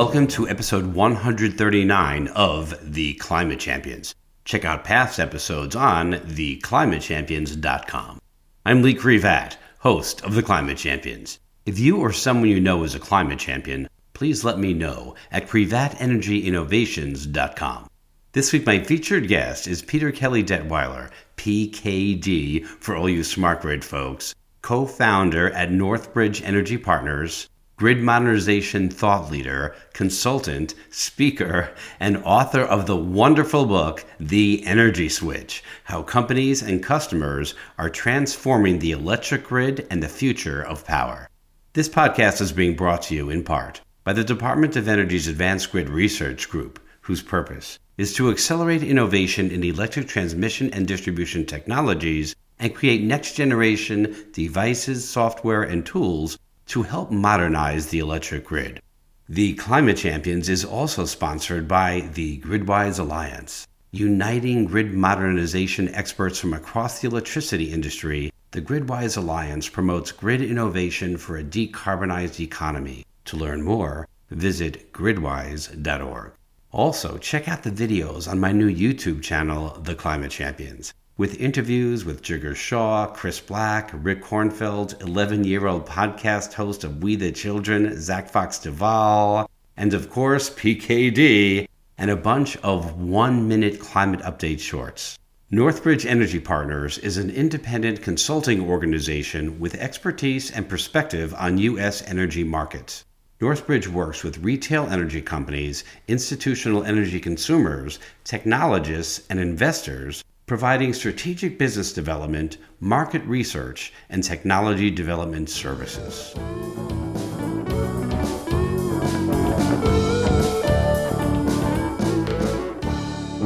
Welcome to episode 139 of The Climate Champions. Check out past episodes on theclimatechampions.com. I'm Lee Krevat, host of The Climate Champions. If you or someone you know is a climate champion, please let me know at privatenergyinnovations.com. This week, my featured guest is Peter Kelly Detwiler, PKD for all you smart grid folks, co founder at Northbridge Energy Partners, grid modernization thought leader, consultant, speaker, and author of the wonderful book, The Energy Switch How Companies and Customers Are Transforming the Electric Grid and the Future of Power. This podcast is being brought to you in part by the Department of Energy's Advanced Grid Research Group, whose purpose is to accelerate innovation in electric transmission and distribution technologies and create next generation devices, software, and tools to help modernize the electric grid. The Climate Champions is also sponsored by the Gridwise Alliance. Uniting grid modernization experts from across the electricity industry, the Gridwise Alliance promotes grid innovation for a decarbonized economy. To learn more, visit gridwise.org. Also, check out the videos on my new YouTube channel, The Climate Champions with interviews with Jigar Shah, Chris Black, Rick Kornfeld, 11 year old podcast host of We the Children, Zach Fox Duvall, and of course, PKD, and a bunch of one minute climate update shorts. Northbridge Energy Partners is an independent consulting organization with expertise and perspective on U.S. energy markets. Northbridge works with retail energy companies, institutional energy consumers, technologists, and investors providing strategic business development, market research, and technology development services.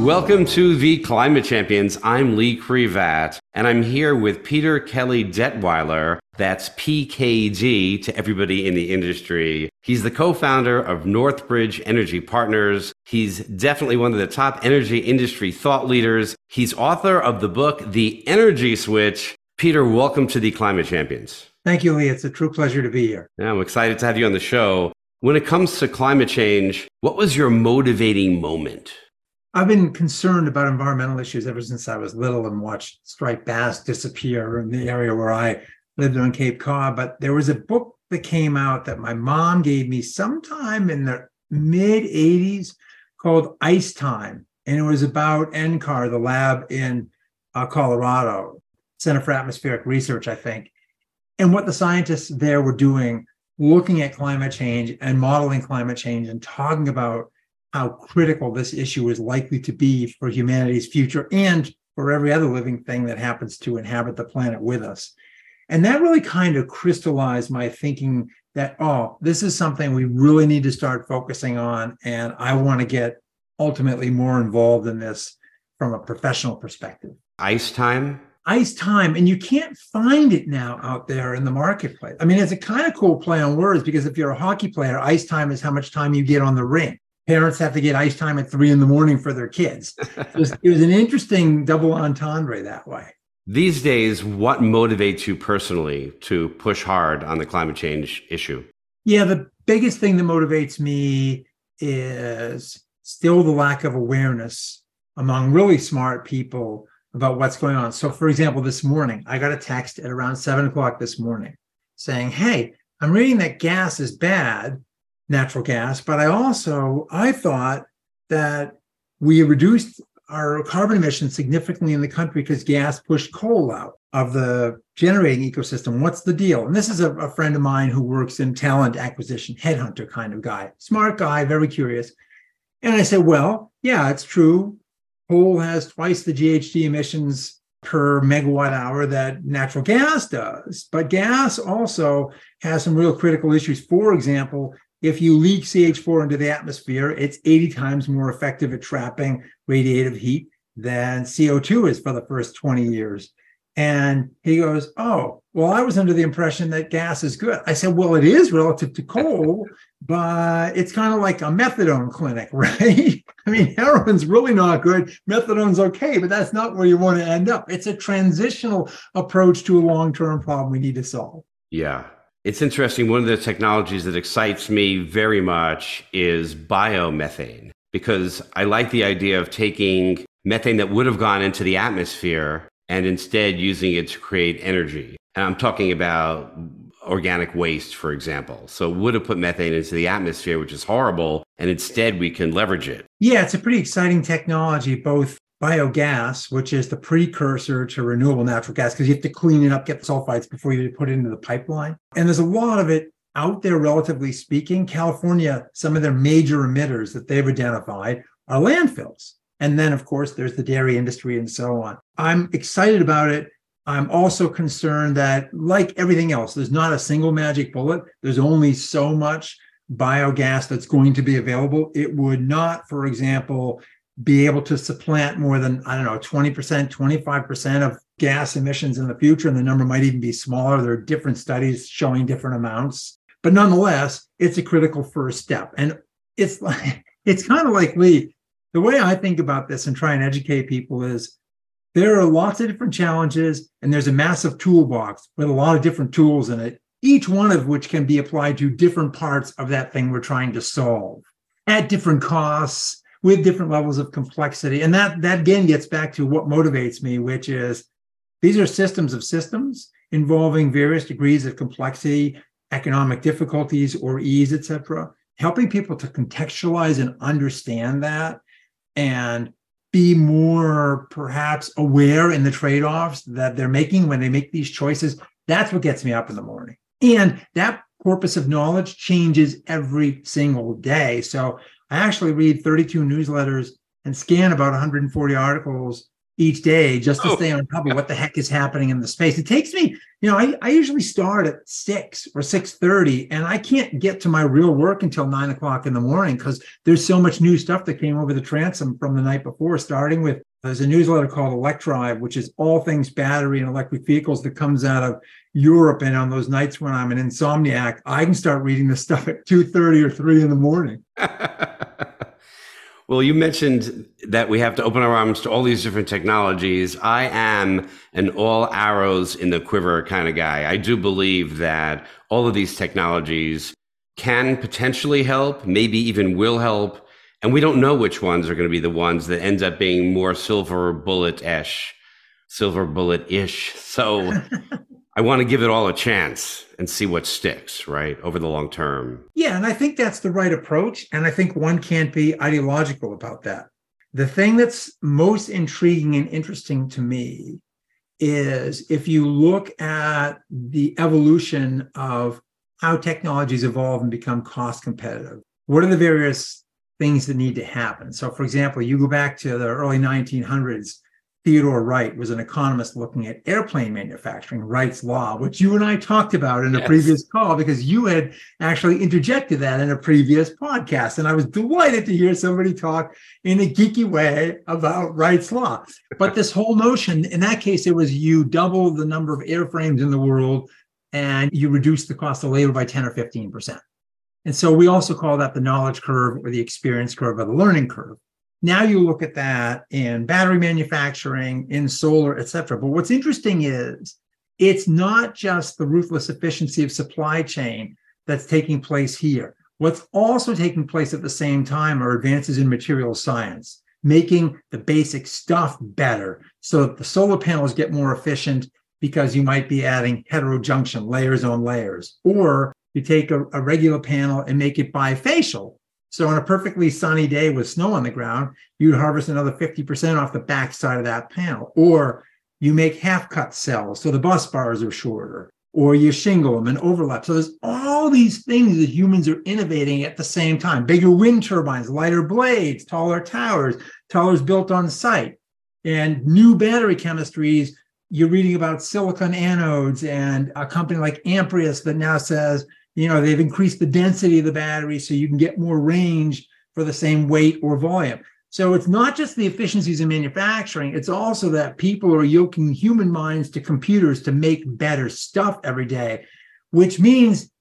Welcome to the Climate Champions. I'm Lee Krevat, and I'm here with Peter Kelly Detwiler. That's PKD to everybody in the industry. He's the co founder of Northbridge Energy Partners. He's definitely one of the top energy industry thought leaders. He's author of the book, The Energy Switch. Peter, welcome to the Climate Champions. Thank you, Lee. It's a true pleasure to be here. Yeah, I'm excited to have you on the show. When it comes to climate change, what was your motivating moment? I've been concerned about environmental issues ever since I was little and watched striped bass disappear in the area where I lived on Cape Cod. But there was a book that came out that my mom gave me sometime in the mid 80s called Ice Time. And it was about NCAR, the lab in uh, Colorado, Center for Atmospheric Research, I think. And what the scientists there were doing, looking at climate change and modeling climate change and talking about how critical this issue is likely to be for humanity's future and for every other living thing that happens to inhabit the planet with us. And that really kind of crystallized my thinking that, oh, this is something we really need to start focusing on. And I want to get ultimately more involved in this from a professional perspective. Ice time? Ice time. And you can't find it now out there in the marketplace. I mean, it's a kind of cool play on words because if you're a hockey player, ice time is how much time you get on the ring parents have to get ice time at three in the morning for their kids. it, was, it was an interesting double entendre that way. These days, what motivates you personally to push hard on the climate change issue? Yeah, the biggest thing that motivates me is still the lack of awareness among really smart people about what's going on. So, for example, this morning, I got a text at around seven o'clock this morning saying, Hey, I'm reading that gas is bad natural gas, but I also I thought that we reduced our carbon emissions significantly in the country because gas pushed coal out of the generating ecosystem. What's the deal? And this is a, a friend of mine who works in talent acquisition, headhunter kind of guy, smart guy, very curious. And I said, well, yeah, it's true. Coal has twice the GHG emissions per megawatt hour that natural gas does. But gas also has some real critical issues. For example, if you leak CH4 into the atmosphere, it's 80 times more effective at trapping radiative heat than CO2 is for the first 20 years. And he goes, Oh, well, I was under the impression that gas is good. I said, Well, it is relative to coal, but it's kind of like a methadone clinic, right? I mean, heroin's really not good. Methadone's okay, but that's not where you want to end up. It's a transitional approach to a long term problem we need to solve. Yeah. It's interesting. One of the technologies that excites me very much is biomethane because I like the idea of taking methane that would have gone into the atmosphere and instead using it to create energy. And I'm talking about organic waste, for example. So would have put methane into the atmosphere, which is horrible, and instead we can leverage it. Yeah, it's a pretty exciting technology, both biogas, which is the precursor to renewable natural gas, because you have to clean it up, get the sulfides before you put it into the pipeline. And there's a lot of it out there, relatively speaking. California, some of their major emitters that they've identified are landfills. And then, of course, there's the dairy industry and so on. I'm excited about it. I'm also concerned that, like everything else, there's not a single magic bullet. There's only so much biogas that's going to be available. It would not, for example, be able to supplant more than, I don't know, 20%, 25% of gas emissions in the future. And the number might even be smaller. There are different studies showing different amounts. But nonetheless, it's a critical first step. And it's like, it's kind of like Lee, the way I think about this and try and educate people is there are lots of different challenges and there's a massive toolbox with a lot of different tools in it, each one of which can be applied to different parts of that thing we're trying to solve at different costs with different levels of complexity. And that, that again gets back to what motivates me, which is these are systems of systems involving various degrees of complexity, economic difficulties or ease, etc. Helping people to contextualize and understand that and be more perhaps aware in the trade-offs that they're making when they make these choices. That's what gets me up in the morning. And that corpus of knowledge changes every single day. So I actually read 32 newsletters and scan about 140 articles each day just to oh. stay on top of what the heck is happening in the space. It takes me, you know, I, I usually start at six or six thirty, and I can't get to my real work until nine o'clock in the morning because there's so much new stuff that came over the transom from the night before. Starting with there's a newsletter called Electrive, which is all things battery and electric vehicles that comes out of Europe. And on those nights when I'm an insomniac, I can start reading this stuff at two thirty or three in the morning. Well, you mentioned that we have to open our arms to all these different technologies. I am an all arrows in the quiver kind of guy. I do believe that all of these technologies can potentially help, maybe even will help. And we don't know which ones are going to be the ones that end up being more silver bullet ish, silver bullet ish. So I want to give it all a chance and see what sticks, right, over the long term. Yeah, and I think that's the right approach. And I think one can't be ideological about that. The thing that's most intriguing and interesting to me is if you look at the evolution of how technologies evolve and become cost competitive, what are the various things that need to happen? So, for example, you go back to the early 1900s Theodore Wright was an economist looking at airplane manufacturing, Wright's Law, which you and I talked about in a yes. previous call because you had actually interjected that in a previous podcast. And I was delighted to hear somebody talk in a geeky way about Wright's Law. But this whole notion, in that case, it was you double the number of airframes in the world and you reduce the cost of labor by 10 or 15%. And so we also call that the knowledge curve or the experience curve or the learning curve. Now you look at that in battery manufacturing, in solar, et cetera. But what's interesting is it's not just the ruthless efficiency of supply chain that's taking place here. What's also taking place at the same time are advances in material science, making the basic stuff better so that the solar panels get more efficient because you might be adding heterojunction layers on layers. Or you take a, a regular panel and make it bifacial so on a perfectly sunny day with snow on the ground, you'd harvest another 50% off the back side of that panel. Or you make half cut cells so the bus bars are shorter, or you shingle them and overlap. So there's all these things that humans are innovating at the same time. Bigger wind turbines, lighter blades, taller towers, towers built on site, and new battery chemistries. You're reading about silicon anodes and a company like Amprius that now says you know they've increased the density of the battery so you can get more range for the same weight or volume so it's not just the efficiencies in manufacturing it's also that people are yoking human minds to computers to make better stuff every day which means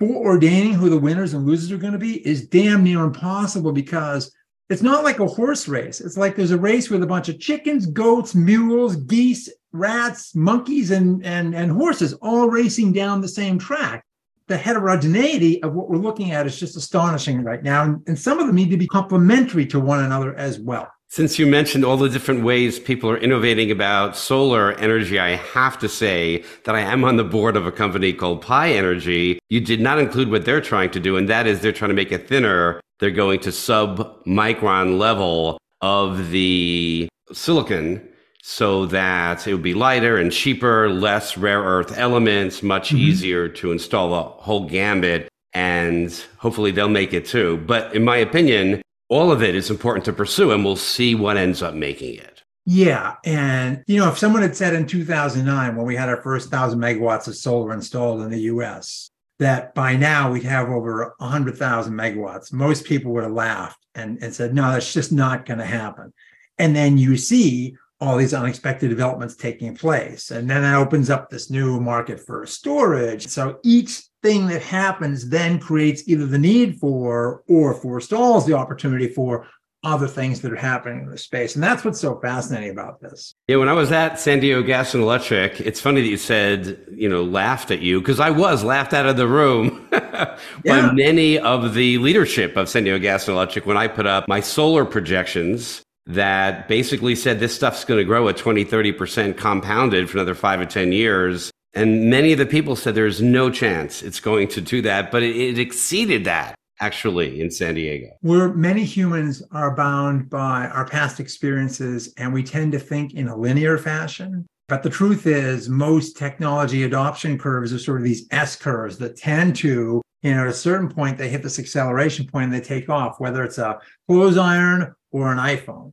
foreordaining who the winners and losers are going to be is damn near impossible because it's not like a horse race. It's like there's a race with a bunch of chickens, goats, mules, geese, rats, monkeys, and, and, and horses all racing down the same track. The heterogeneity of what we're looking at is just astonishing right now. And some of them need to be complementary to one another as well. Since you mentioned all the different ways people are innovating about solar energy, I have to say that I am on the board of a company called Pi Energy. You did not include what they're trying to do, and that is they're trying to make it thinner. They're going to sub micron level of the silicon so that it would be lighter and cheaper, less rare earth elements, much mm-hmm. easier to install the whole gambit. And hopefully they'll make it too. But in my opinion, all of it is important to pursue, and we'll see what ends up making it. Yeah. And, you know, if someone had said in 2009, when we had our first 1,000 megawatts of solar installed in the US, that by now we'd have over 100,000 megawatts, most people would have laughed and, and said, no, that's just not going to happen. And then you see all these unexpected developments taking place. And then that opens up this new market for storage. So each thing that happens then creates either the need for or forestalls the opportunity for other things that are happening in the space. And that's what's so fascinating about this. Yeah, when I was at San Diego Gas and Electric, it's funny that you said, you know, laughed at you because I was laughed out of the room by yeah. many of the leadership of San Diego Gas and Electric when I put up my solar projections that basically said this stuff's going to grow at 20, 30% compounded for another five or 10 years. And many of the people said there's no chance it's going to do that, but it, it exceeded that actually in San Diego. Where many humans are bound by our past experiences and we tend to think in a linear fashion. But the truth is, most technology adoption curves are sort of these S curves that tend to, you know, at a certain point, they hit this acceleration point and they take off, whether it's a clothes iron or an iPhone.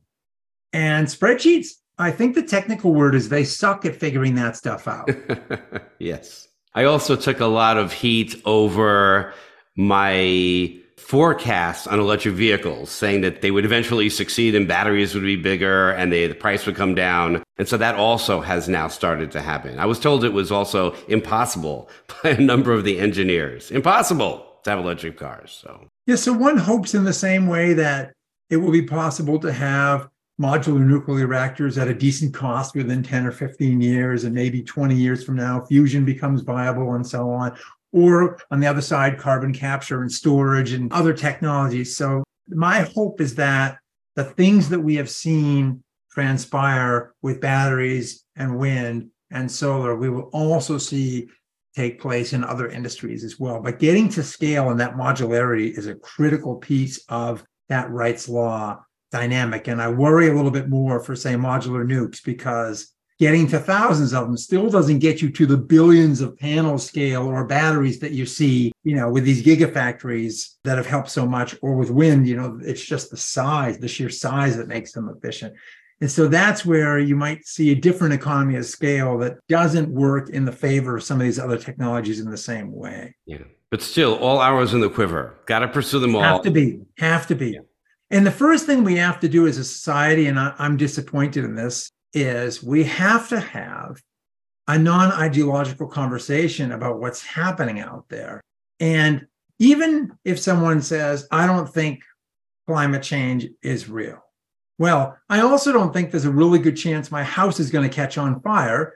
And spreadsheets, I think the technical word is they suck at figuring that stuff out. yes. I also took a lot of heat over my forecast on electric vehicles, saying that they would eventually succeed and batteries would be bigger and they, the price would come down. And so that also has now started to happen. I was told it was also impossible by a number of the engineers. Impossible to have electric cars. So yeah, so one hopes in the same way that it will be possible to have modular nuclear reactors at a decent cost within 10 or 15 years, and maybe 20 years from now, fusion becomes viable and so on. Or on the other side, carbon capture and storage and other technologies. So, my hope is that the things that we have seen transpire with batteries and wind and solar, we will also see take place in other industries as well. But getting to scale and that modularity is a critical piece of that Wright's law dynamic. And I worry a little bit more for, say, modular nukes because getting to thousands of them still doesn't get you to the billions of panel scale or batteries that you see, you know, with these gigafactories that have helped so much, or with wind, you know, it's just the size, the sheer size that makes them efficient. And so that's where you might see a different economy of scale that doesn't work in the favor of some of these other technologies in the same way. Yeah. But still, all arrows in the quiver. Got to pursue them all. Have to be. Have to be. And the first thing we have to do as a society, and I, I'm disappointed in this, is we have to have a non ideological conversation about what's happening out there. And even if someone says, I don't think climate change is real, well, I also don't think there's a really good chance my house is going to catch on fire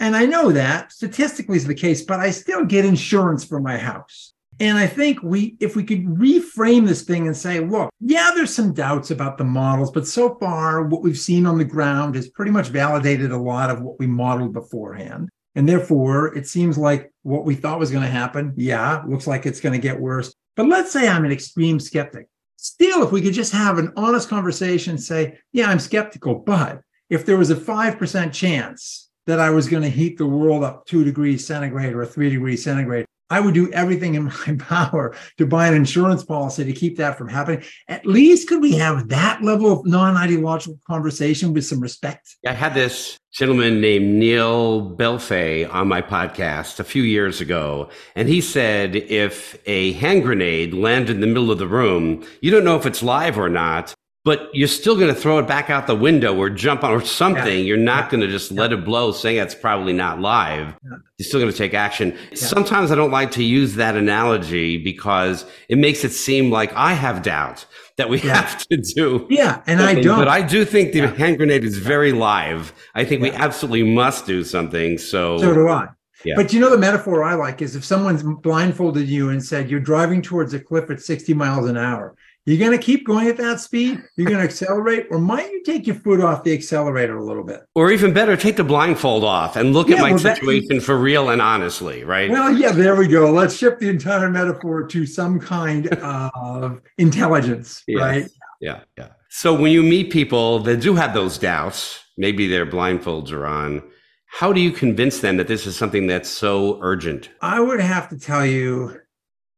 and I know that statistically is the case, but I still get insurance for my house. And I think we, if we could reframe this thing and say, look, yeah, there's some doubts about the models, but so far what we've seen on the ground has pretty much validated a lot of what we modeled beforehand. And therefore, it seems like what we thought was going to happen, yeah, looks like it's going to get worse. But let's say I'm an extreme skeptic. Still, if we could just have an honest conversation, say, yeah, I'm skeptical, but if there was a 5% chance that I was going to heat the world up two degrees centigrade or three degrees centigrade. I would do everything in my power to buy an insurance policy to keep that from happening. At least could we have that level of non-ideological conversation with some respect? I had this gentleman named Neil Belfay on my podcast a few years ago, and he said if a hand grenade landed in the middle of the room, you don't know if it's live or not, but you're still going to throw it back out the window or jump on or something. Yeah. You're not yeah. going to just yeah. let it blow, saying it's probably not live. You're still going to take action. Sometimes I don't like to use that analogy because it makes it seem like I have doubt that we have to do. Yeah, and I don't. But I do think the hand grenade is very live. I think we absolutely must do something. So so do I. Yeah. But you know, the metaphor I like is if someone's blindfolded you and said you're driving towards a cliff at 60 miles an hour, you're going to keep going at that speed? You're going to accelerate? Or might you take your foot off the accelerator a little bit? Or even better, take the blindfold off and look yeah, at my well, situation that, for real and honestly, right? Well, yeah, there we go. Let's shift the entire metaphor to some kind of intelligence, yeah. right? Yeah, yeah. So when you meet people that do have those doubts, maybe their blindfolds are on, how do you convince them that this is something that's so urgent? I would have to tell you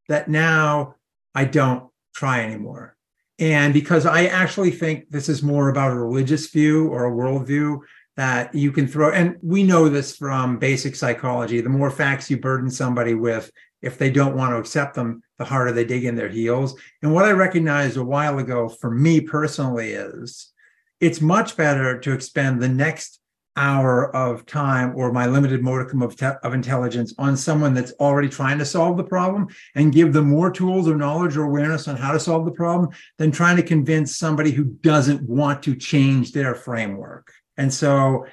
that now I don't try anymore. And because I actually think this is more about a religious view or a worldview that you can throw, and we know this from basic psychology the more facts you burden somebody with, if they don't want to accept them, the harder they dig in their heels. And what I recognized a while ago for me personally is it's much better to expend the next hour of time or my limited modicum of, te- of intelligence on someone that's already trying to solve the problem and give them more tools or knowledge or awareness on how to solve the problem than trying to convince somebody who doesn't want to change their framework. And so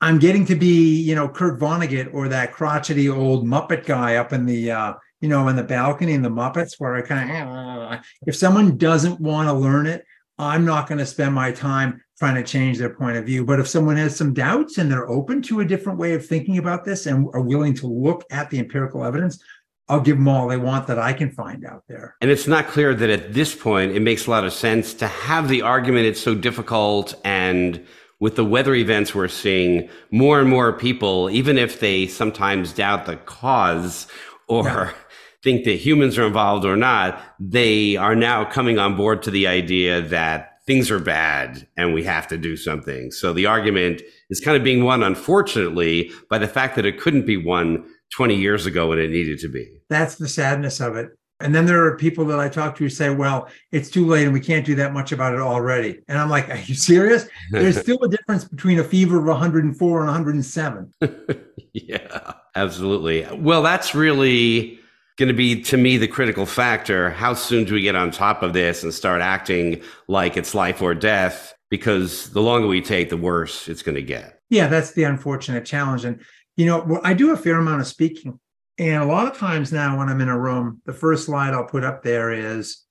I'm getting to be, you know, Kurt Vonnegut or that crotchety old Muppet guy up in the, uh, you know, in the balcony in the Muppets, where I kind of, if someone doesn't want to learn it, I'm not going to spend my time trying to change their point of view. But if someone has some doubts and they're open to a different way of thinking about this and are willing to look at the empirical evidence, I'll give them all they want that I can find out there. And it's not clear that at this point it makes a lot of sense to have the argument. It's so difficult. And with the weather events we're seeing, more and more people, even if they sometimes doubt the cause or yeah. think that humans are involved or not, they are now coming on board to the idea that things are bad and we have to do something. So the argument is kind of being won, unfortunately, by the fact that it couldn't be won 20 years ago when it needed to be. That's the sadness of it. And then there are people that I talk to who say, well, it's too late and we can't do that much about it already. And I'm like, are you serious? There's still a difference between a fever of 104 and 107. yeah, absolutely. Well, that's really going to be to me the critical factor. How soon do we get on top of this and start acting like it's life or death? Because the longer we take, the worse it's going to get. Yeah, that's the unfortunate challenge. And, you know, I do a fair amount of speaking. And a lot of times now when I'm in a room, the first slide I'll put up there is,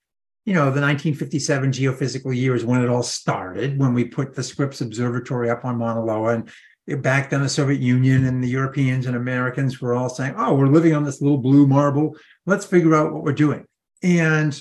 you know, the 1957 geophysical year is when it all started, when we put the Scripps Observatory up on Mauna Loa. And back then the Soviet Union and the Europeans and Americans were all saying, oh, we're living on this little blue marble. Let's figure out what we're doing. And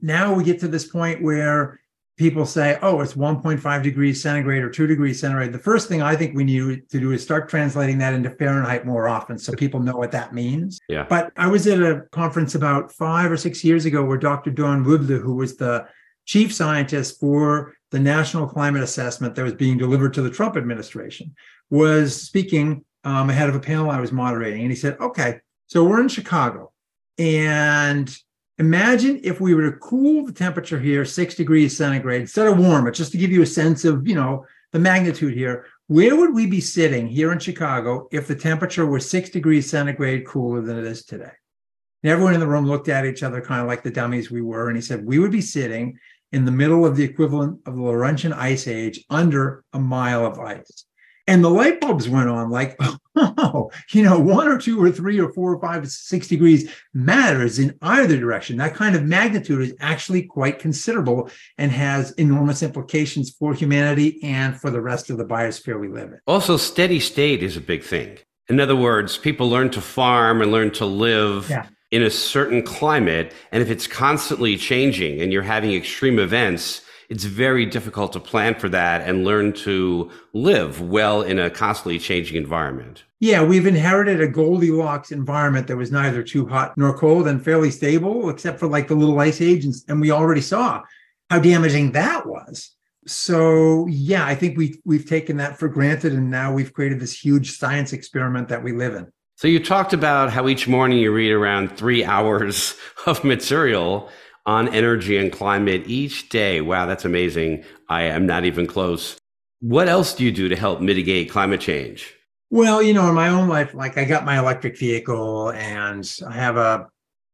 now we get to this point where people say, oh, it's 1.5 degrees centigrade or 2 degrees centigrade. The first thing I think we need to do is start translating that into Fahrenheit more often so people know what that means. Yeah. But I was at a conference about five or six years ago where Dr. Don Woodley, who was the chief scientist for the national climate assessment that was being delivered to the Trump administration, was speaking um, ahead of a panel I was moderating. And he said, okay, so we're in Chicago. And imagine if we were to cool the temperature here six degrees centigrade instead of warm it, just to give you a sense of, you know, the magnitude here. Where would we be sitting here in Chicago if the temperature were six degrees centigrade cooler than it is today? And everyone in the room looked at each other kind of like the dummies we were. And he said, We would be sitting in the middle of the equivalent of the Laurentian ice age under a mile of ice. And the light bulbs went on like, oh, you know, one or two or three or four or five, or six degrees matters in either direction. That kind of magnitude is actually quite considerable and has enormous implications for humanity and for the rest of the biosphere we live in. Also, steady state is a big thing. In other words, people learn to farm and learn to live. Yeah in a certain climate. And if it's constantly changing and you're having extreme events, it's very difficult to plan for that and learn to live well in a constantly changing environment. Yeah, we've inherited a Goldilocks environment that was neither too hot nor cold and fairly stable, except for like the little ice age. And, and we already saw how damaging that was. So yeah, I think we we've taken that for granted, and now we've created this huge science experiment that we live in. So you talked about how each morning you read around three hours of material on energy and climate each day. Wow, that's amazing. I am not even close. What else do you do to help mitigate climate change? Well, you know, in my own life, like I got my electric vehicle and I have a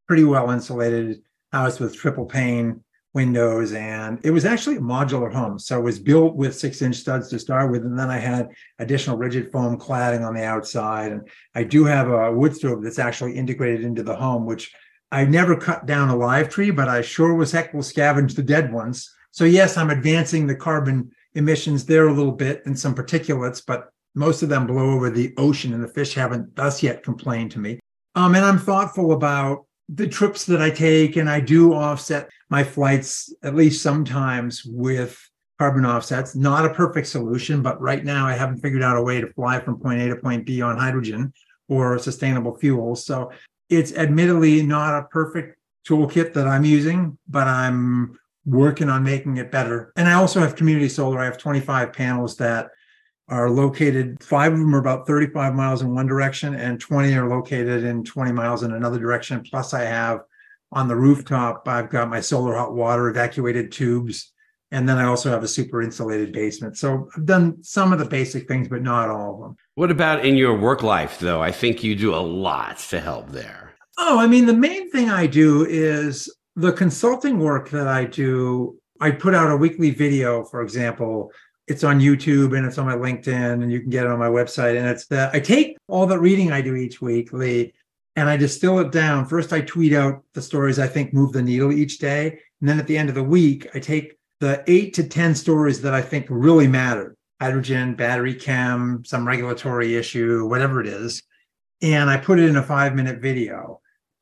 pretty well insulated house with triple pane windows. And it was actually a modular home. So it was built with six inch studs to start with. And then I had additional rigid foam cladding on the outside. And I do have a wood stove that's actually integrated into the home, which I never cut down a live tree, but I sure was heck will scavenge the dead ones. So yes, I'm advancing the carbon emissions there a little bit and some particulates, but most of them blow over the ocean and the fish haven't thus yet complained to me. Um, and I'm thoughtful about the trips that I take, and I do offset my flights at least sometimes with carbon offsets. Not a perfect solution, but right now I haven't figured out a way to fly from point A to point B on hydrogen or sustainable fuels. So it's admittedly not a perfect toolkit that I'm using, but I'm working on making it better. And I also have community solar. I have 25 panels that are located, five of them are about 35 miles in one direction, and 20 are located in 20 miles in another direction. Plus, I have on the rooftop, I've got my solar hot water evacuated tubes. And then I also have a super insulated basement. So I've done some of the basic things, but not all of them. What about in your work life, though? I think you do a lot to help there. Oh, I mean, the main thing I do is the consulting work that I do. I put out a weekly video, for example, it's on YouTube and it's on my LinkedIn and you can get it on my website. And it's that I take all the reading I do each week, Lee, and I distill it down. First, I tweet out the stories I think move the needle each day. And then at the end of the week, I take the eight to 10 stories that I think really matter hydrogen, battery chem, some regulatory issue, whatever it is. And I put it in a five minute video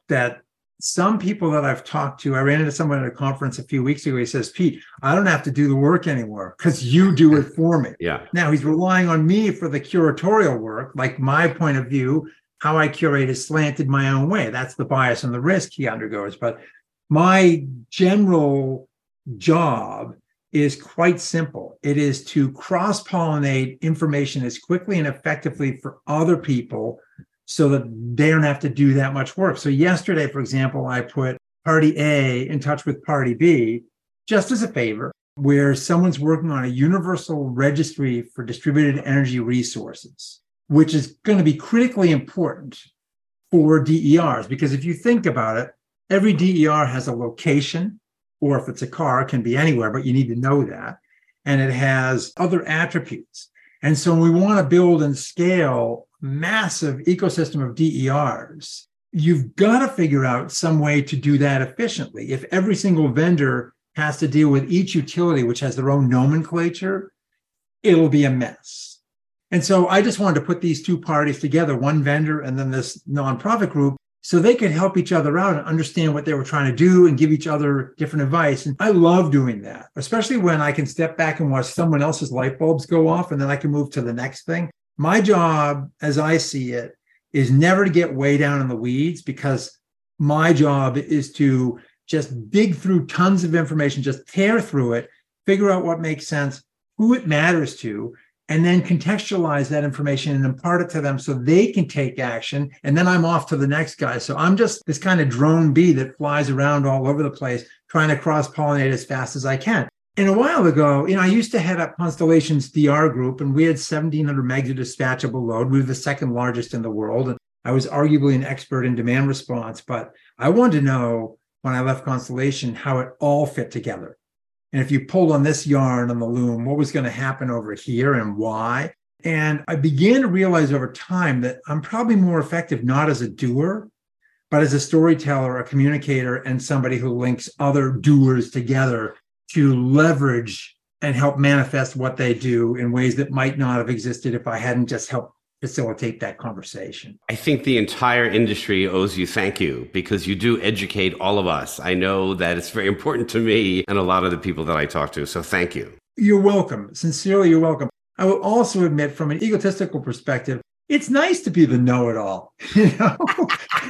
that some people that I've talked to, I ran into someone at a conference a few weeks ago. He says, Pete, I don't have to do the work anymore because you do it for me. Yeah. Now he's relying on me for the curatorial work, like my point of view, how I curate is slanted my own way. That's the bias and the risk he undergoes. But my general job is quite simple. It is to cross pollinate information as quickly and effectively for other people so that they don't have to do that much work. So yesterday, for example, I put party A in touch with party B just as a favor, where someone's working on a universal registry for distributed energy resources, which is going to be critically important for DERs. Because if you think about it, every DER has a location, or if it's a car, it can be anywhere, but you need to know that. And it has other attributes. And so we want to build and scale massive ecosystem of DERs, you've got to figure out some way to do that efficiently. If every single vendor has to deal with each utility, which has their own nomenclature, it'll be a mess. And so I just wanted to put these two parties together, one vendor and then this nonprofit group, so they could help each other out and understand what they were trying to do and give each other different advice. And I love doing that, especially when I can step back and watch someone else's light bulbs go off and then I can move to the next thing. My job, as I see it, is never to get way down in the weeds because my job is to just dig through tons of information, just tear through it, figure out what makes sense, who it matters to, and then contextualize that information and impart it to them so they can take action. And then I'm off to the next guy. So I'm just this kind of drone bee that flies around all over the place, trying to cross pollinate as fast as I can. And a while ago, you know, I used to head up Constellation's DR group, and we had 1,700 megs of dispatchable load. We were the second largest in the world. And I was arguably an expert in demand response, but I wanted to know when I left Constellation how it all fit together. And if you pulled on this yarn on the loom, what was going to happen over here and why? And I began to realize over time that I'm probably more effective not as a doer, but as a storyteller, a communicator, and somebody who links other doers together to leverage and help manifest what they do in ways that might not have existed if I hadn't just helped facilitate that conversation. I think the entire industry owes you thank you because you do educate all of us. I know that it's very important to me and a lot of the people that I talk to. So thank you. You're welcome. Sincerely, you're welcome. I will also admit, from an egotistical perspective, it's nice to be the know-it-all, you know.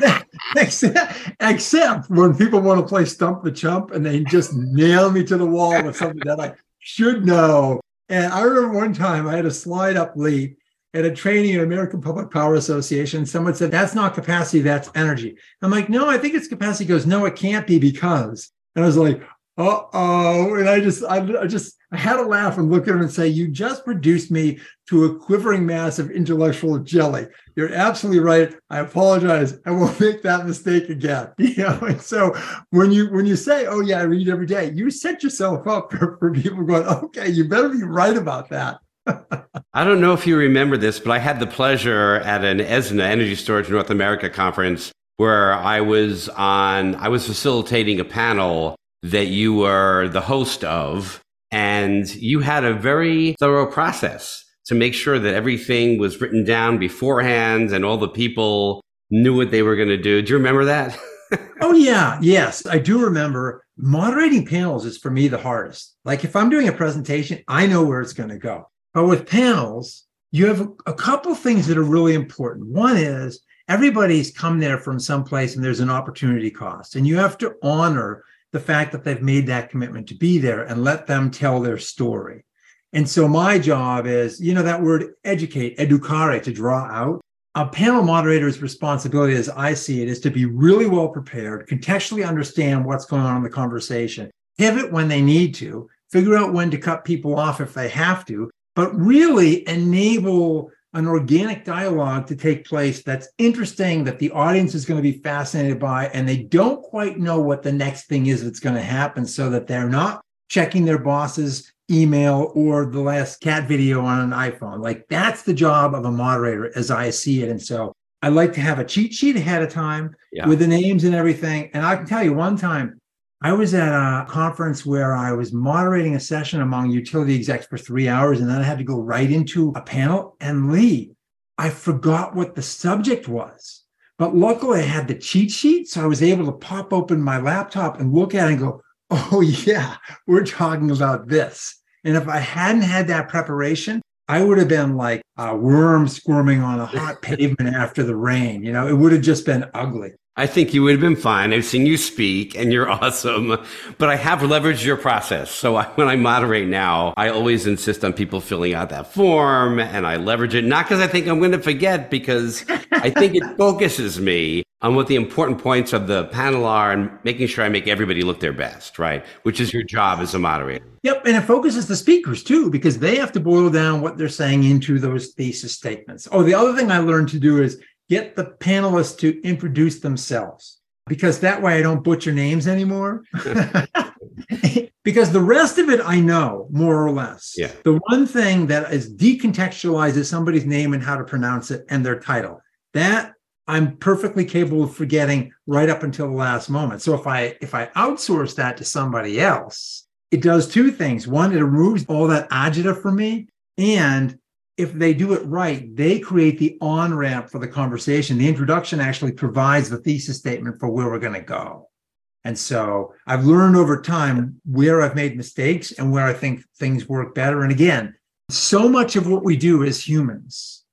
except, except when people want to play stump the chump and they just nail me to the wall with something that I should know. And I remember one time I had a slide up late at a training at American Public Power Association. Someone said, That's not capacity, that's energy. I'm like, No, I think it's capacity. He goes, No, it can't be because. And I was like, uh oh. And I just, I, I, just, I had to laugh and look at him and say, You just reduced me to a quivering mass of intellectual jelly. You're absolutely right. I apologize. I won't make that mistake again. You know, and so when you when you say, Oh yeah, I read every day, you set yourself up for, for people going, Okay, you better be right about that. I don't know if you remember this, but I had the pleasure at an ESNA Energy Storage North America conference where I was on I was facilitating a panel that you were the host of and you had a very thorough process to make sure that everything was written down beforehand and all the people knew what they were going to do. Do you remember that? oh yeah, yes, I do remember. Moderating panels is for me the hardest. Like if I'm doing a presentation, I know where it's going to go. But with panels, you have a couple things that are really important. One is everybody's come there from someplace and there's an opportunity cost, and you have to honor the fact that they've made that commitment to be there and let them tell their story. And so my job is, you know, that word educate, educare, to draw out. A panel moderator's responsibility, as I see it, is to be really well prepared, contextually understand what's going on in the conversation, pivot when they need to, figure out when to cut people off if they have to, but really enable an organic dialogue to take place that's interesting, that the audience is going to be fascinated by, and they don't quite know what the next thing is that's going to happen, so that they're not checking their boss's email or the last cat video on an iPhone. Like that's the job of a moderator as I see it. And so I like to have a cheat sheet ahead of time yeah. with the names and everything. And I can tell you one time I was at a conference where I was moderating a session among utility execs for three hours, and then I had to go right into a panel and leave. I forgot what the subject was, but luckily I had the cheat sheet. So I was able to pop open my laptop and look at it and go, oh, yeah, we're talking about this. And if I hadn't had that preparation, I would have been like a worm squirming on a hot pavement after the rain. You know, it would have just been ugly. I think you would have been fine. I've seen you speak and you're awesome, but I have leveraged your process. So I, when I moderate now, I always insist on people filling out that form and I leverage it, not because I think I'm going to forget, because I think it focuses me on what the important points of the panel are and making sure I make everybody look their best, right? Which is your job as a moderator. Yep. And it focuses the speakers too, because they have to boil down what they're saying into those thesis statements. Oh, the other thing I learned to do is get the panelists to introduce themselves because that way I don't butcher names anymore. because the rest of it I know more or less. Yeah. The one thing that is decontextualized is somebody's name and how to pronounce it and their title. That I'm perfectly capable of forgetting right up until the last moment. So if I if I outsource that to somebody else, it does two things. One, it removes all that agita from me, and if they do it right, they create the on ramp for the conversation. The introduction actually provides the thesis statement for where we're going to go. And so I've learned over time where I've made mistakes and where I think things work better. And again, so much of what we do as humans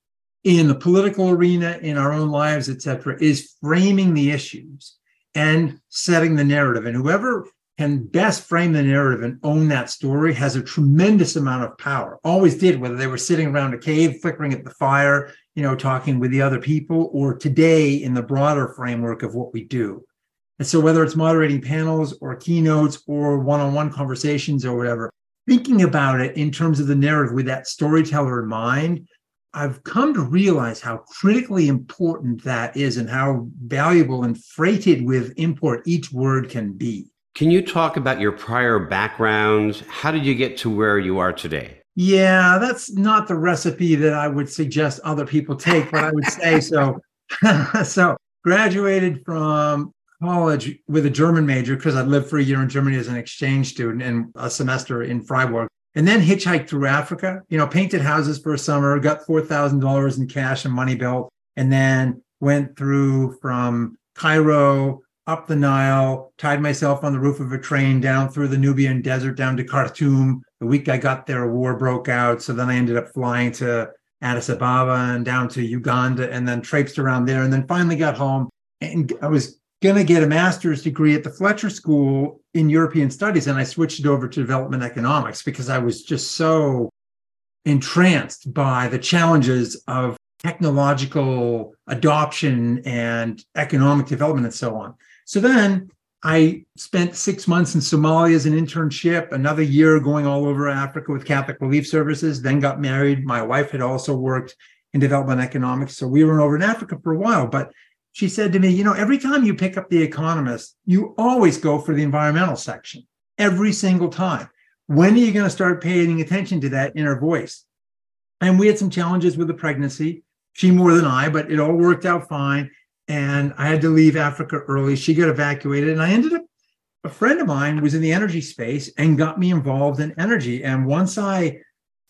in the political arena, in our own lives, et cetera, is framing the issues and setting the narrative. And whoever can best frame the narrative and own that story has a tremendous amount of power. Always did, whether they were sitting around a cave, flickering at the fire, you know, talking with the other people, or today in the broader framework of what we do. And so, whether it's moderating panels or keynotes or one on one conversations or whatever, thinking about it in terms of the narrative with that storyteller in mind, I've come to realize how critically important that is and how valuable and freighted with import each word can be. Can you talk about your prior background? How did you get to where you are today? Yeah, that's not the recipe that I would suggest other people take, but I would say so. so, graduated from college with a German major because I lived for a year in Germany as an exchange student and a semester in Freiburg. And then hitchhiked through Africa, you know, painted houses for a summer, got $4,000 in cash and money bill, and then went through from Cairo up the Nile, tied myself on the roof of a train down through the Nubian desert down to Khartoum. The week I got there, a war broke out. So then I ended up flying to Addis Ababa and down to Uganda and then traipsed around there and then finally got home. And I was going to get a master's degree at the Fletcher School in European Studies. And I switched it over to development economics because I was just so entranced by the challenges of technological adoption and economic development and so on. So then I spent six months in Somalia as an internship, another year going all over Africa with Catholic Relief Services, then got married. My wife had also worked in development economics. So we were over in Africa for a while. But she said to me, you know, every time you pick up The Economist, you always go for the environmental section every single time. When are you going to start paying attention to that inner voice? And we had some challenges with the pregnancy, she more than I, but it all worked out fine. And I had to leave Africa early. She got evacuated, and I ended up. A friend of mine was in the energy space and got me involved in energy. And once I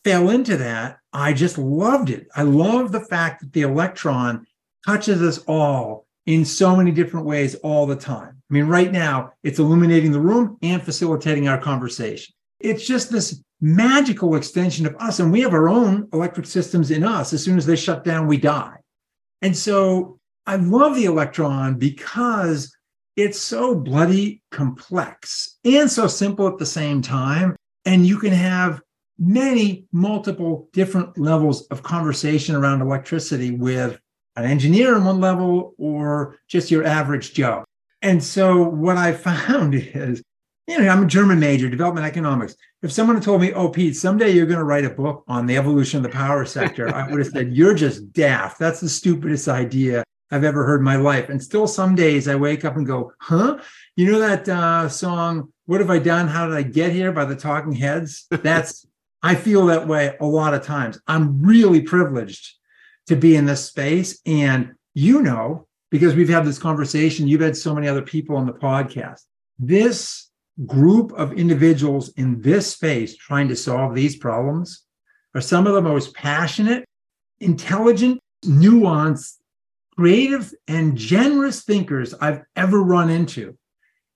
fell into that, I just loved it. I love the fact that the electron touches us all in so many different ways all the time. I mean, right now, it's illuminating the room and facilitating our conversation. It's just this magical extension of us. And we have our own electric systems in us. As soon as they shut down, we die. And so I love the electron because it's so bloody complex and so simple at the same time. And you can have many multiple different levels of conversation around electricity with an engineer on one level or just your average Joe. And so what I found is, you know, I'm a German major, development economics. If someone had told me, oh, Pete, someday you're going to write a book on the evolution of the power sector, I would have said, you're just daft. That's the stupidest idea I've ever heard in my life. And still some days I wake up and go, huh? You know that uh, song, What Have I Done? How Did I Get Here by the Talking Heads? That's I feel that way a lot of times. I'm really privileged to be in this space. And you know, because we've had this conversation, you've had so many other people on the podcast. This group of individuals in this space trying to solve these problems are some of the most passionate, intelligent, nuanced, creative, and generous thinkers I've ever run into.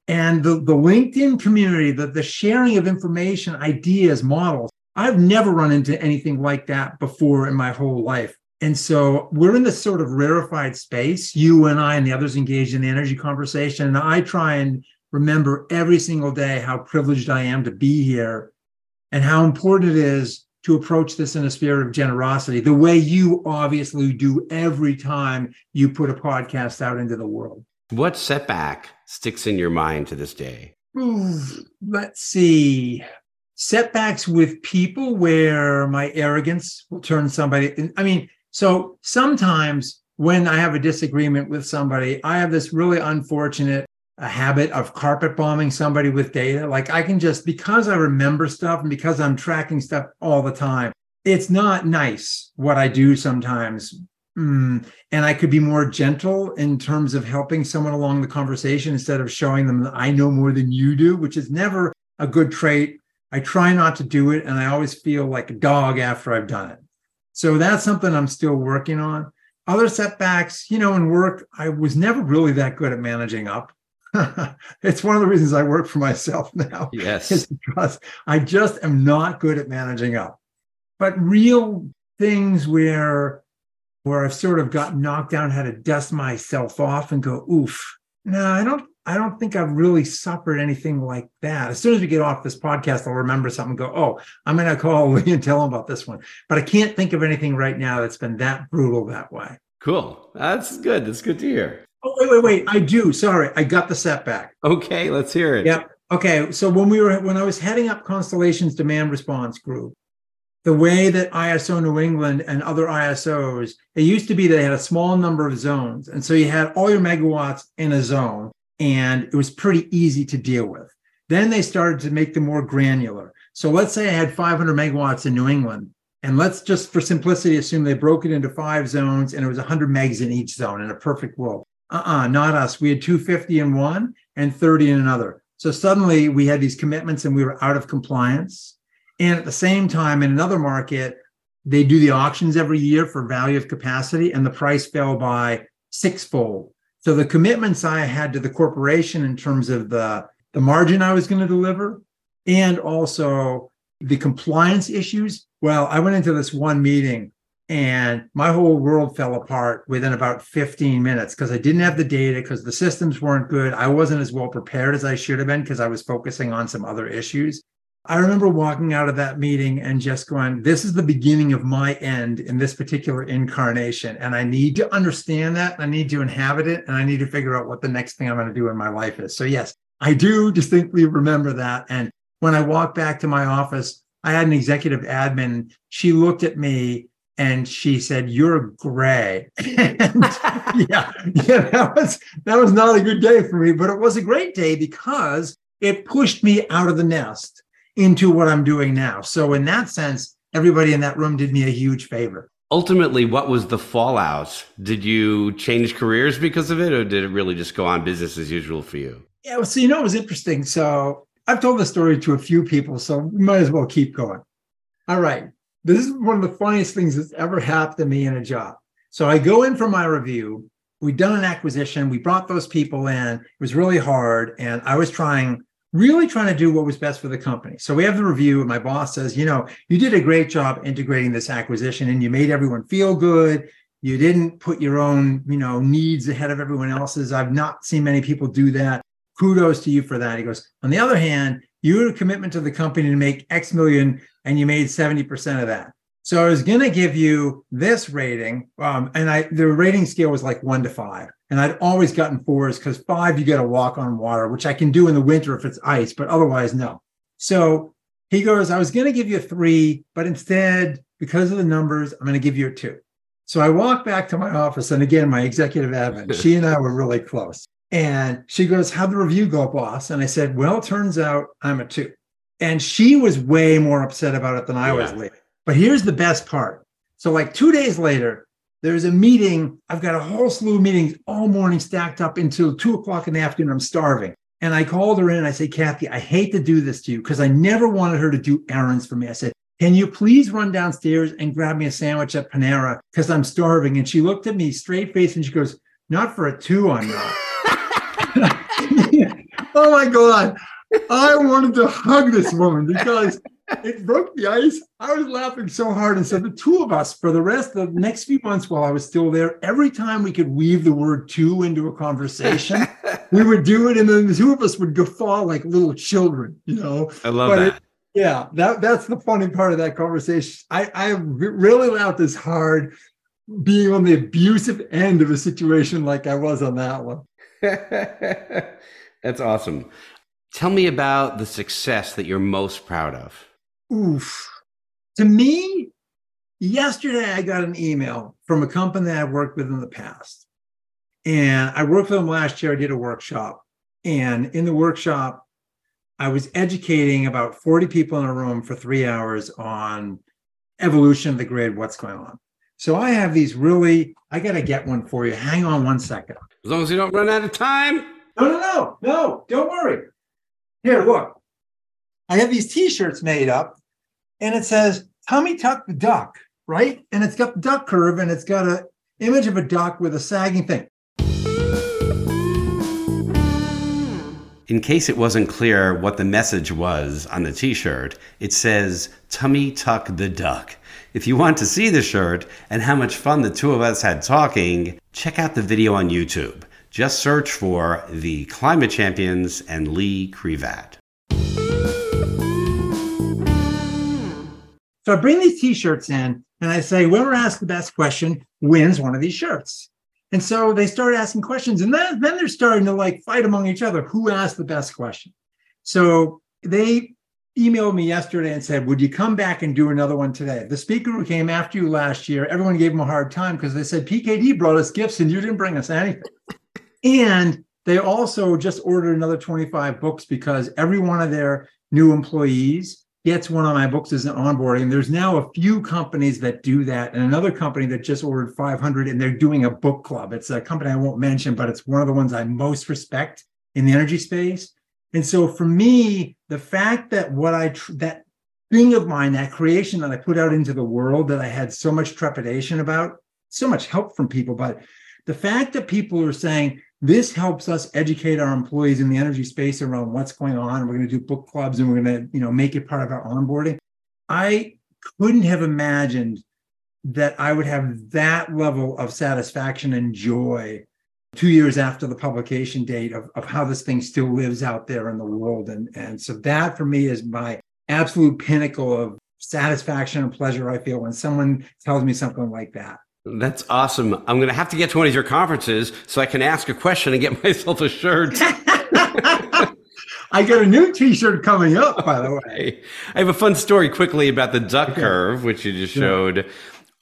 And the, the LinkedIn community, the, the sharing of information, ideas, models, I've never run into anything like that before in my whole life. And so we're in this sort of rarefied space, you and I and the others engaged in the energy conversation. And I try and remember every single day how privileged I am to be here and how important it is to approach this in a spirit of generosity, the way you obviously do every time you put a podcast out into the world. What setback sticks in your mind to this day? Ooh, let's see setbacks with people where my arrogance will turn somebody. I mean, so sometimes when I have a disagreement with somebody, I have this really unfortunate a habit of carpet bombing somebody with data. Like I can just because I remember stuff and because I'm tracking stuff all the time, it's not nice what I do sometimes. Mm. And I could be more gentle in terms of helping someone along the conversation instead of showing them that I know more than you do, which is never a good trait I try not to do it, and I always feel like a dog after I've done it. So that's something I'm still working on. Other setbacks, you know, in work, I was never really that good at managing up. it's one of the reasons I work for myself now. Yes. Is because I just am not good at managing up. But real things where where I've sort of got knocked down, had to dust myself off and go, oof. No, I don't I don't think I've really suffered anything like that. As soon as we get off this podcast, I'll remember something go, oh, I'm going to call Lee and tell him about this one. But I can't think of anything right now that's been that brutal that way. Cool. That's good. That's good to hear. Oh, wait, wait, wait. I do. Sorry. I got the setback. Okay. Let's hear it. Yep. Okay. So when we were, when I was heading up Constellation's demand response group, the way that ISO New England and other ISOs, it used to be they had a small number of zones. And so you had all your megawatts in a zone and it was pretty easy to deal with. Then they started to make them more granular. So let's say I had 500 megawatts in New England, and let's just for simplicity assume they broke it into five zones and it was 100 megs in each zone in a perfect world. Uh uh-uh, uh not us. We had 250 in one and 30 in another. So suddenly we had these commitments and we were out of compliance. And at the same time, in another market, they do the auctions every year for value of capacity, and the price fell by sixfold so the commitments I had to the corporation in terms of the, the margin I was going to deliver and also the compliance issues. Well, I went into this one meeting and my whole world fell apart within about 15 minutes because I didn't have the data because the systems weren't good. I wasn't as well prepared as I should have been because I was focusing on some other issues. I remember walking out of that meeting and just going, this is the beginning of my end in this particular incarnation. And I need to understand that. I need to inhabit it. And I need to figure out what the next thing I'm going to do in my life is. So, yes, I do distinctly remember that. And when I walked back to my office, I had an executive admin. She looked at me and she said, "You're gray." and yeah, yeah, that was that was not a good day for me, but it was a great day because it pushed me out of the nest into what I'm doing now. So in that sense, everybody in that room did me a huge favor. Ultimately, what was the fallout? Did you change careers because of it, or did it really just go on business as usual for you? Yeah, well, so you know, it was interesting. So I've told the story to a few people, so we might as well keep going. All right. This is one of the funniest things that's ever happened to me in a job. So I go in for my review. We'd done an acquisition. We brought those people in. It was really hard. And I was trying really trying to do what was best for the company. So we have the review, and my boss says, you know, you did a great job integrating this acquisition and you made everyone feel good. You didn't put your own, you know, needs ahead of everyone else's. I've not seen many people do that. Kudos to you for that. He goes, on the other hand, you had a commitment to the company to make X million and you made 70% of that. So I was going to give you this rating, um, and I the rating scale was like one to five, and I'd always gotten fours because five you got to walk on water, which I can do in the winter if it's ice, but otherwise no. So he goes, I was going to give you a three, but instead, because of the numbers, I'm going to give you a two. So I walk back to my office, and again, my executive admin, she and I were really close, and she goes, "How'd the review go, boss?" And I said, "Well, it turns out I'm a two. And she was way more upset about it than I yeah. was leaving. But here's the best part. So, like two days later, there's a meeting. I've got a whole slew of meetings all morning stacked up until two o'clock in the afternoon. I'm starving. And I called her in and I said, Kathy, I hate to do this to you because I never wanted her to do errands for me. I said, Can you please run downstairs and grab me a sandwich at Panera because I'm starving? And she looked at me straight face and she goes, Not for a two, I'm not. Oh my God. I wanted to hug this woman because it broke the ice. I was laughing so hard. And so the two of us, for the rest of the next few months while I was still there, every time we could weave the word two into a conversation, we would do it. And then the two of us would guffaw like little children, you know. I love but that. It, yeah, that that's the funny part of that conversation. I, I really laughed as hard being on the abusive end of a situation like I was on that one. that's awesome. Tell me about the success that you're most proud of. Oof. To me, yesterday I got an email from a company that I've worked with in the past. And I worked with them last year. I did a workshop. And in the workshop, I was educating about 40 people in a room for three hours on evolution of the grid, what's going on. So I have these really, I got to get one for you. Hang on one second. As long as you don't run out of time. No, no, no, no, don't worry. Here, look. I have these t-shirts made up and it says Tummy Tuck the Duck, right? And it's got the duck curve and it's got an image of a duck with a sagging thing. In case it wasn't clear what the message was on the t shirt, it says Tummy Tuck the Duck. If you want to see the shirt and how much fun the two of us had talking, check out the video on YouTube. Just search for The Climate Champions and Lee Krevat. So I bring these t-shirts in and I say, whoever asks the best question wins one of these shirts. And so they start asking questions and then, then they're starting to like fight among each other. Who asked the best question? So they emailed me yesterday and said, Would you come back and do another one today? The speaker who came after you last year, everyone gave him a hard time because they said PKD brought us gifts and you didn't bring us anything. And they also just ordered another 25 books because every one of their new employees gets one of my books as an onboarding. There's now a few companies that do that, and another company that just ordered 500, and they're doing a book club. It's a company I won't mention, but it's one of the ones I most respect in the energy space. And so for me, the fact that what I tr- that thing of mine, that creation that I put out into the world that I had so much trepidation about, so much help from people, but the fact that people are saying this helps us educate our employees in the energy space around what's going on. We're going to do book clubs and we're going to, you know, make it part of our onboarding. I couldn't have imagined that I would have that level of satisfaction and joy two years after the publication date of, of how this thing still lives out there in the world. And, and so that for me is my absolute pinnacle of satisfaction and pleasure I feel when someone tells me something like that. That's awesome. I'm going to have to get to one of your conferences so I can ask a question and get myself a shirt. I got a new T-shirt coming up, by the way. I have a fun story quickly about the duck okay. curve, which you just showed. Yeah.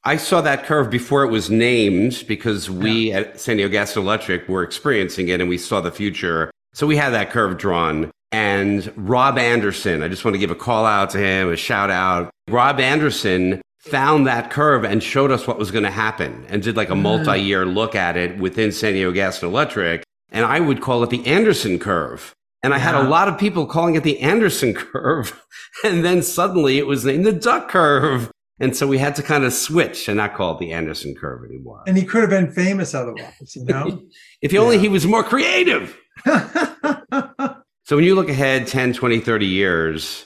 I saw that curve before it was named because we yeah. at San Diego Gas and Electric were experiencing it and we saw the future. So we had that curve drawn. And Rob Anderson, I just want to give a call out to him, a shout out. Rob Anderson found that curve and showed us what was going to happen and did like a hmm. multi year look at it within San Diego Gas and Electric. And I would call it the Anderson curve. And I had a lot of people calling it the Anderson curve. And then suddenly it was named the duck curve. And so we had to kind of switch and not call it the Anderson curve anymore. And he could have been famous otherwise, you know? if yeah. only he was more creative. so when you look ahead 10, 20, 30 years,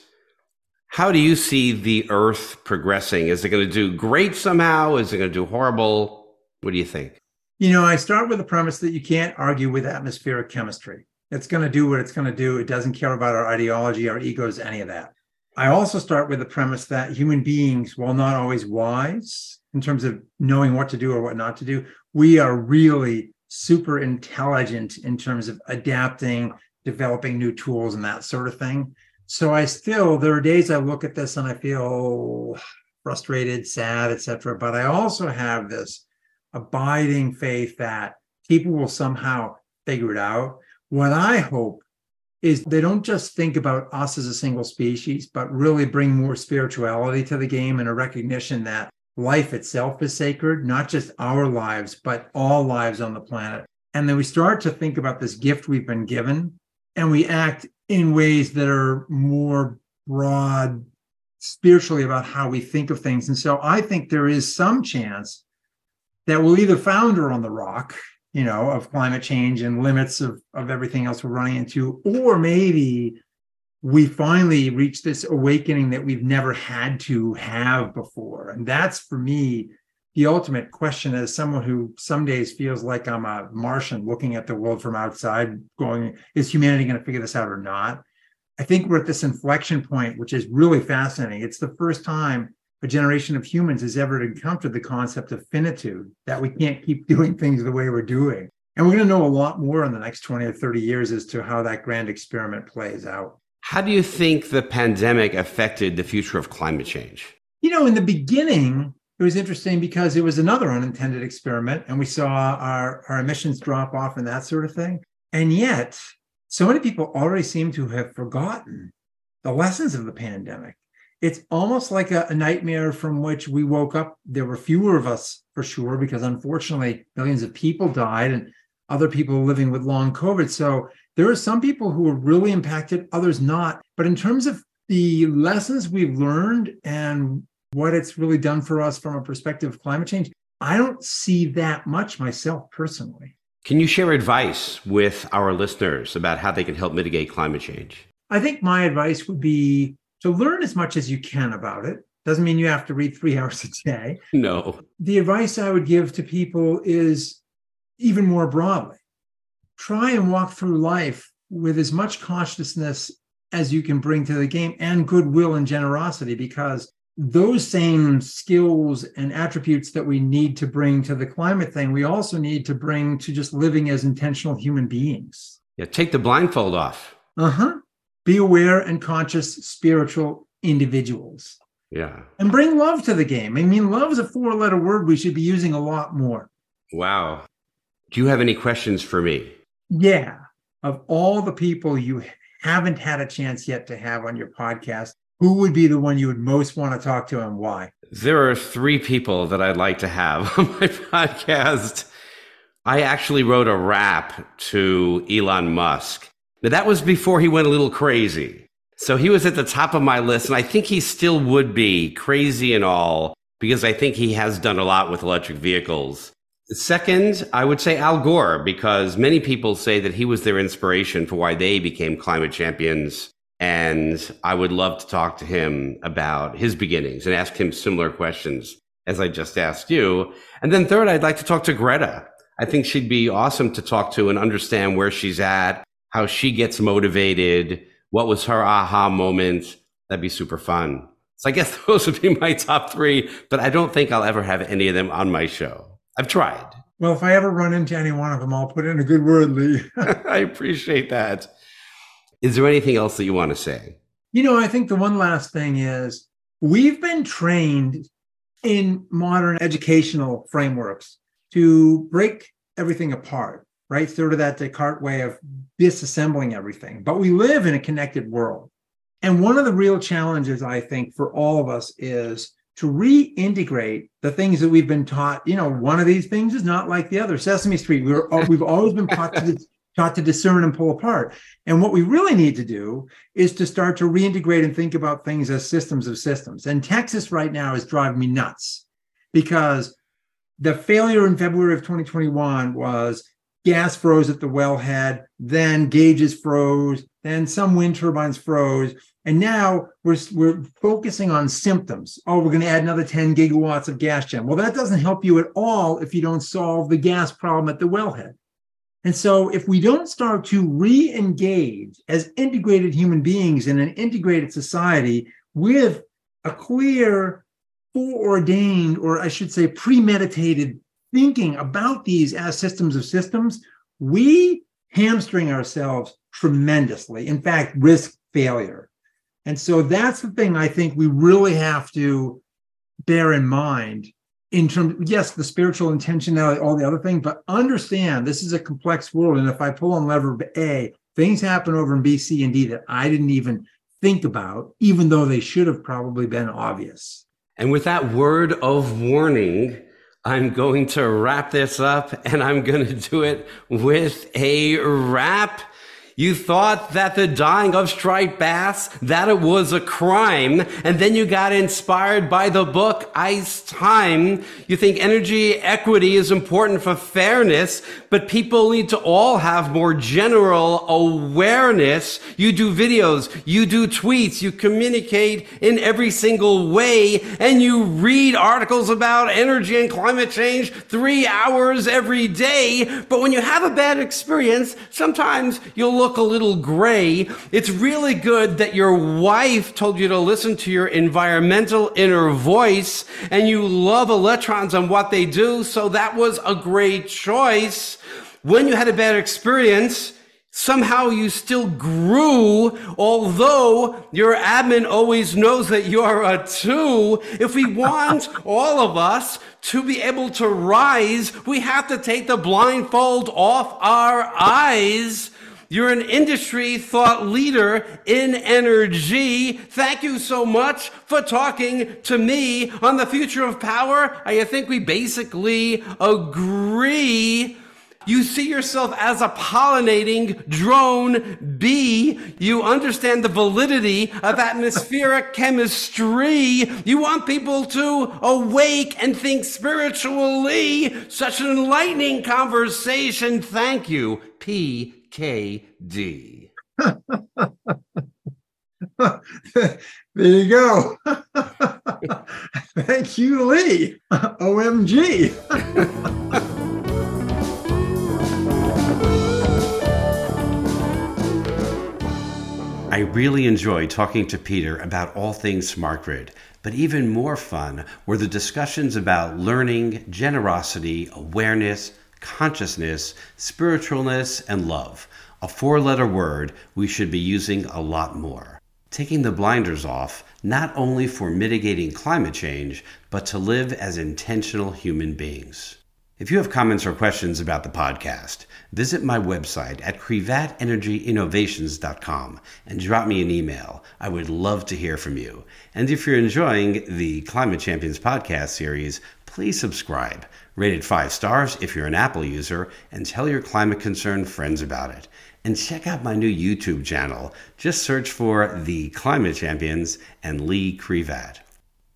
how do you see the Earth progressing? Is it going to do great somehow? Is it going to do horrible? What do you think? You know, I start with the premise that you can't argue with atmospheric chemistry. It's going to do what it's going to do. It doesn't care about our ideology, our egos, any of that. I also start with the premise that human beings, while not always wise in terms of knowing what to do or what not to do, we are really super intelligent in terms of adapting, developing new tools, and that sort of thing. So I still, there are days I look at this and I feel oh, frustrated, sad, etc. But I also have this abiding faith that people will somehow figure it out. What I hope is they don't just think about us as a single species, but really bring more spirituality to the game and a recognition that life itself is sacred, not just our lives, but all lives on the planet. And then we start to think about this gift we've been given and we act in ways that are more broad spiritually about how we think of things. And so I think there is some chance that we'll either founder on the rock, you know, of climate change and limits of, of everything else we're running into, or maybe we finally reach this awakening that we've never had to have before. And that's for me the ultimate question as someone who some days feels like I'm a Martian looking at the world from outside, going, is humanity going to figure this out or not? I think we're at this inflection point, which is really fascinating. It's the first time a generation of humans has ever encountered the concept of finitude, that we can't keep doing things the way we're doing. And we're going to know a lot more in the next 20 or 30 years as to how that grand experiment plays out. How do you think the pandemic affected the future of climate change? You know, in the beginning, it was interesting because it was another unintended experiment and we saw our, our emissions drop off and that sort of thing. And yet, so many people already seem to have forgotten the lessons of the pandemic. It's almost like a, a nightmare from which we woke up. There were fewer of us for sure, because unfortunately, millions of people died and other people living with long COVID. So there are some people who were really impacted, others not. But in terms of the lessons we've learned and what it's really done for us from a perspective of climate change, I don't see that much myself personally. Can you share advice with our listeners about how they can help mitigate climate change? I think my advice would be to learn as much as you can about it. Doesn't mean you have to read three hours a day. No. The advice I would give to people is even more broadly try and walk through life with as much consciousness as you can bring to the game and goodwill and generosity because those same skills and attributes that we need to bring to the climate thing, we also need to bring to just living as intentional human beings. Yeah, take the blindfold off. Uh huh. Be aware and conscious spiritual individuals. Yeah. And bring love to the game. I mean, love is a four letter word we should be using a lot more. Wow. Do you have any questions for me? Yeah. Of all the people you haven't had a chance yet to have on your podcast, who would be the one you would most want to talk to and why? There are three people that I'd like to have on my podcast. I actually wrote a rap to Elon Musk. Now, that was before he went a little crazy. So he was at the top of my list, and I think he still would be crazy and all, because I think he has done a lot with electric vehicles. Second, I would say Al Gore, because many people say that he was their inspiration for why they became climate champions and I would love to talk to him about his beginnings and ask him similar questions as I just asked you. And then third, I'd like to talk to Greta. I think she'd be awesome to talk to and understand where she's at, how she gets motivated, what was her aha moment. That'd be super fun. So I guess those would be my top three, but I don't think I'll ever have any of them on my show. I've tried. Well, if I ever run into any one of them, I'll put in a good word, Lee. I appreciate that. Is there anything else that you want to say? You know, I think the one last thing is we've been trained in modern educational frameworks to break everything apart, right? Sort of that Descartes way of disassembling everything. But we live in a connected world. And one of the real challenges, I think, for all of us is to reintegrate the things that we've been taught. You know, one of these things is not like the other. Sesame Street, we are uh, we've always been taught to, taught to discern and pull apart. And what we really need to do is to start to reintegrate and think about things as systems of systems. And Texas right now is driving me nuts because the failure in February of 2021 was gas froze at the wellhead, then gauges froze, then some wind turbines froze, and now we're, we're focusing on symptoms. Oh, we're going to add another 10 gigawatts of gas gen. Well, that doesn't help you at all if you don't solve the gas problem at the wellhead. And so, if we don't start to re engage as integrated human beings in an integrated society with a clear, foreordained, or I should say, premeditated thinking about these as systems of systems, we hamstring ourselves tremendously. In fact, risk failure. And so that's the thing I think we really have to bear in mind in terms, yes, the spiritual intentionality, all the other things, but understand this is a complex world. And if I pull on lever A, things happen over in B, C, and D that I didn't even think about, even though they should have probably been obvious. And with that word of warning, I'm going to wrap this up and I'm going to do it with a rap. You thought that the dying of striped bass, that it was a crime. And then you got inspired by the book Ice Time. You think energy equity is important for fairness, but people need to all have more general awareness. You do videos, you do tweets, you communicate in every single way, and you read articles about energy and climate change three hours every day. But when you have a bad experience, sometimes you'll look look a little gray, it's really good that your wife told you to listen to your environmental inner voice and you love electrons and what they do. So that was a great choice. When you had a bad experience, somehow you still grew, although your admin always knows that you're a two. If we want all of us to be able to rise, we have to take the blindfold off our eyes you're an industry thought leader in energy. Thank you so much for talking to me on the future of power. I think we basically agree. You see yourself as a pollinating drone bee. You understand the validity of atmospheric chemistry. You want people to awake and think spiritually. Such an enlightening conversation. Thank you, P. KD. there you go. Thank you, Lee. OMG. I really enjoyed talking to Peter about all things smart grid, but even more fun were the discussions about learning, generosity, awareness, consciousness, spiritualness, and love. A four letter word we should be using a lot more. Taking the blinders off, not only for mitigating climate change, but to live as intentional human beings. If you have comments or questions about the podcast, visit my website at krevatenergyinnovations.com and drop me an email. I would love to hear from you. And if you're enjoying the Climate Champions podcast series, please subscribe. Rate it five stars if you're an Apple user, and tell your climate concerned friends about it. And check out my new YouTube channel. Just search for The Climate Champions and Lee Krevat.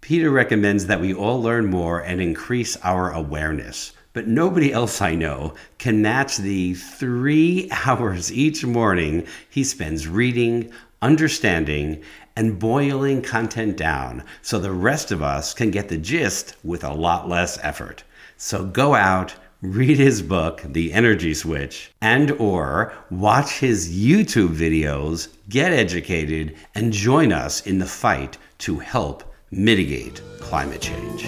Peter recommends that we all learn more and increase our awareness. But nobody else I know can match the three hours each morning he spends reading, understanding, and boiling content down so the rest of us can get the gist with a lot less effort. So go out, read his book, The Energy Switch, and or watch his YouTube videos, get educated, and join us in the fight to help mitigate climate change.